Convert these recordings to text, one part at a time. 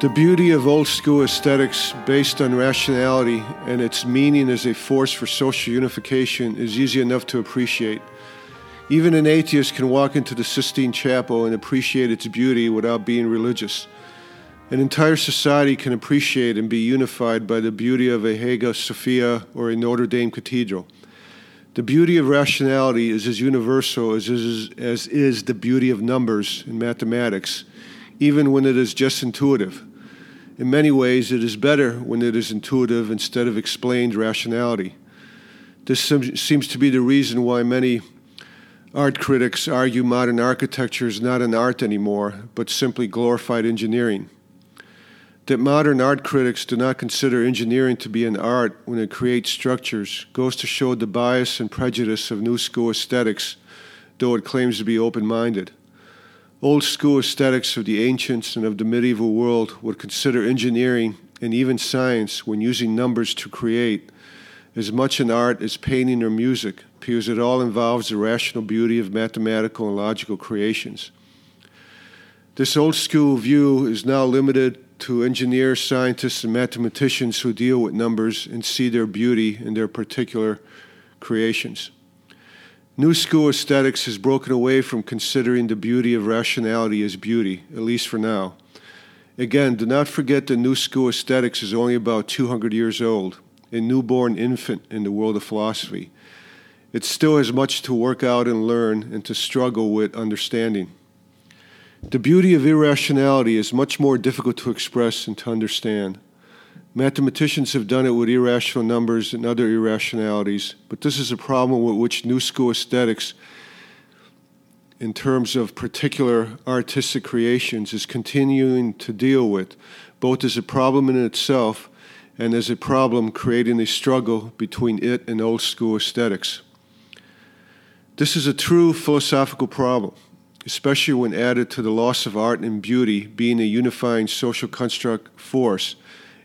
The beauty of old school aesthetics based on rationality and its meaning as a force for social unification is easy enough to appreciate. Even an atheist can walk into the Sistine Chapel and appreciate its beauty without being religious. An entire society can appreciate and be unified by the beauty of a Hagia Sophia or a Notre Dame cathedral. The beauty of rationality is as universal as is, as is the beauty of numbers in mathematics, even when it is just intuitive. In many ways, it is better when it is intuitive instead of explained rationality. This seems to be the reason why many art critics argue modern architecture is not an art anymore, but simply glorified engineering. That modern art critics do not consider engineering to be an art when it creates structures goes to show the bias and prejudice of new school aesthetics, though it claims to be open minded. Old school aesthetics of the ancients and of the medieval world would consider engineering and even science, when using numbers to create, as much an art as painting or music, because it all involves the rational beauty of mathematical and logical creations. This old school view is now limited to engineers, scientists, and mathematicians who deal with numbers and see their beauty in their particular creations. New school aesthetics has broken away from considering the beauty of rationality as beauty, at least for now. Again, do not forget that new school aesthetics is only about 200 years old, a newborn infant in the world of philosophy. It still has much to work out and learn and to struggle with understanding. The beauty of irrationality is much more difficult to express and to understand. Mathematicians have done it with irrational numbers and other irrationalities, but this is a problem with which New School aesthetics, in terms of particular artistic creations, is continuing to deal with, both as a problem in itself and as a problem creating a struggle between it and Old School aesthetics. This is a true philosophical problem, especially when added to the loss of art and beauty being a unifying social construct force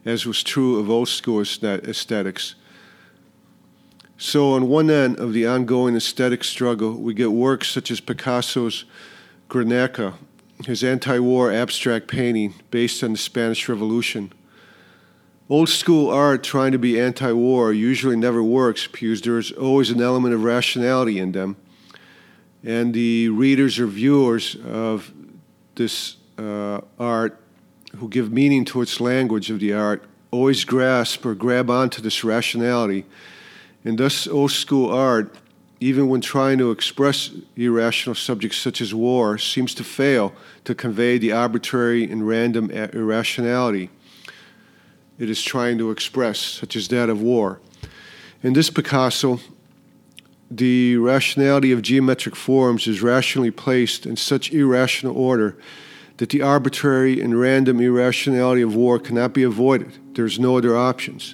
as was true of old school aesthetics. So, on one end of the ongoing aesthetic struggle, we get works such as Picasso's Guernica, his anti war abstract painting based on the Spanish Revolution. Old school art trying to be anti war usually never works because there's always an element of rationality in them. And the readers or viewers of this uh, art who give meaning to its language of the art always grasp or grab onto this rationality. And thus, old school art, even when trying to express irrational subjects such as war, seems to fail to convey the arbitrary and random irrationality it is trying to express, such as that of war. In this Picasso, the rationality of geometric forms is rationally placed in such irrational order that the arbitrary and random irrationality of war cannot be avoided. There's no other options.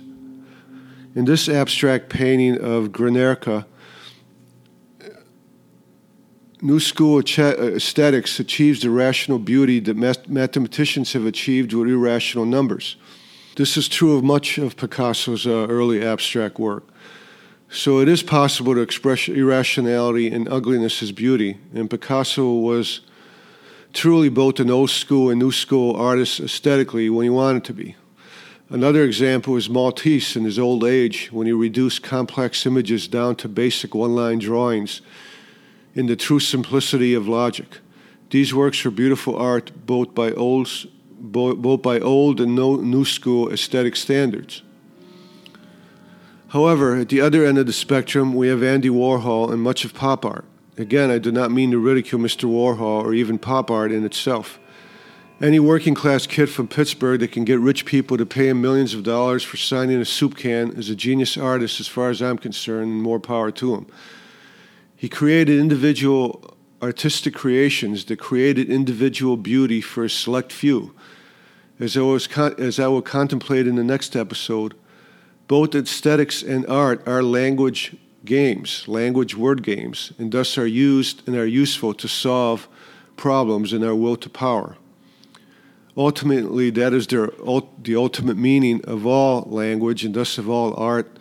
In this abstract painting of Guernica, New School aesthetics achieves the rational beauty that mathematicians have achieved with irrational numbers. This is true of much of Picasso's uh, early abstract work. So it is possible to express irrationality and ugliness as beauty, and Picasso was truly both an old school and new school artist aesthetically when he wanted to be. Another example is Matisse in his old age when he reduced complex images down to basic one line drawings in the true simplicity of logic. These works are beautiful art both by old, both by old and new school aesthetic standards. However, at the other end of the spectrum, we have Andy Warhol and much of pop art. Again, I do not mean to ridicule Mr. Warhol or even pop art in itself. Any working class kid from Pittsburgh that can get rich people to pay him millions of dollars for signing a soup can is a genius artist as far as I'm concerned, and more power to him. He created individual artistic creations that created individual beauty for a select few. As I, was con- as I will contemplate in the next episode, both aesthetics and art are language games, language word games, and thus are used and are useful to solve problems in our will to power. Ultimately, that is their, the ultimate meaning of all language and thus of all art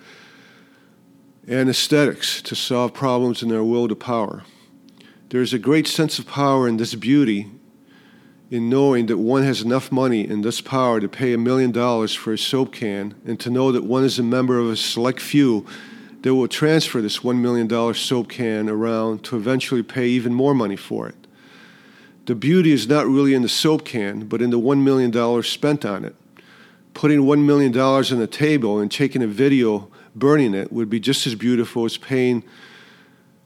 and aesthetics to solve problems in our will to power. There is a great sense of power in this beauty in knowing that one has enough money and thus power to pay a million dollars for a soap can, and to know that one is a member of a select few that will transfer this $1 million soap can around to eventually pay even more money for it. The beauty is not really in the soap can, but in the $1 million spent on it. Putting $1 million on a table and taking a video burning it would be just as beautiful as paying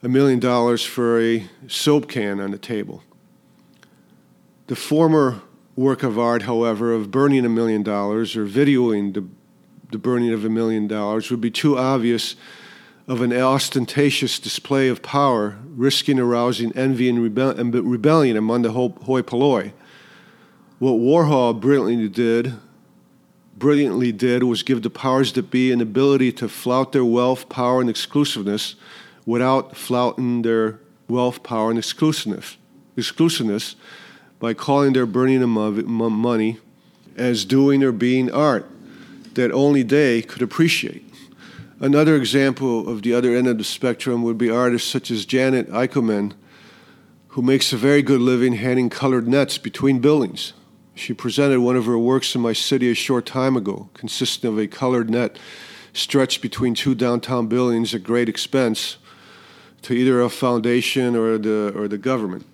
a million dollars for a soap can on the table. The former work of art, however, of burning a million dollars or videoing the, the burning of a million dollars would be too obvious of an ostentatious display of power, risking arousing envy and, and rebellion among the hoi polloi. What Warhol brilliantly did, brilliantly did was give the powers that be an ability to flout their wealth, power, and exclusiveness without flouting their wealth, power, and exclusiveness. Exclusiveness by calling their burning of money as doing or being art that only they could appreciate. Another example of the other end of the spectrum would be artists such as Janet Echelman, who makes a very good living hanging colored nets between buildings. She presented one of her works in my city a short time ago, consisting of a colored net stretched between two downtown buildings at great expense to either a foundation or the, or the government.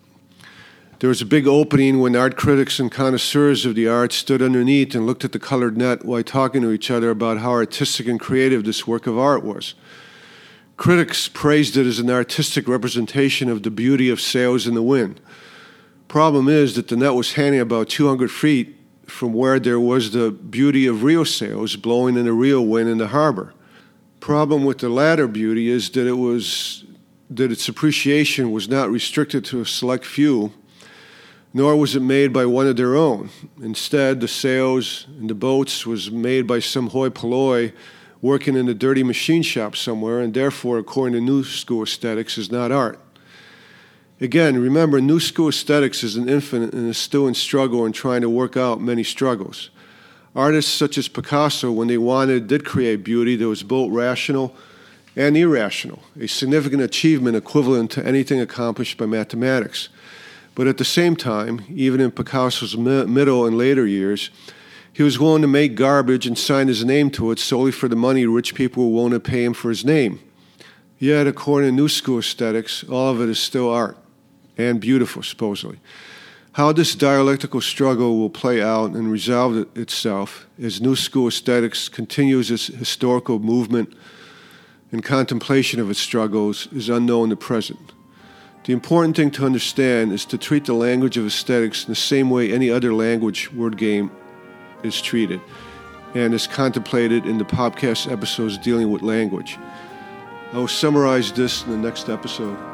There was a big opening when art critics and connoisseurs of the arts stood underneath and looked at the colored net while talking to each other about how artistic and creative this work of art was. Critics praised it as an artistic representation of the beauty of sails in the wind. Problem is that the net was hanging about 200 feet from where there was the beauty of real sails blowing in a real wind in the harbor. Problem with the latter beauty is that it was that its appreciation was not restricted to a select few nor was it made by one of their own. Instead, the sails and the boats was made by some hoi polloi working in a dirty machine shop somewhere, and therefore, according to New School aesthetics, is not art. Again, remember, New School aesthetics is an infant and is still in struggle and trying to work out many struggles. Artists such as Picasso, when they wanted, did create beauty that was both rational and irrational, a significant achievement equivalent to anything accomplished by mathematics. But at the same time, even in Picasso's middle and later years, he was willing to make garbage and sign his name to it solely for the money rich people were willing to pay him for his name. Yet, according to New School aesthetics, all of it is still art and beautiful, supposedly. How this dialectical struggle will play out and resolve itself as New School aesthetics continues its historical movement and contemplation of its struggles is unknown at present. The important thing to understand is to treat the language of aesthetics in the same way any other language word game is treated and is contemplated in the podcast episodes dealing with language. I will summarize this in the next episode.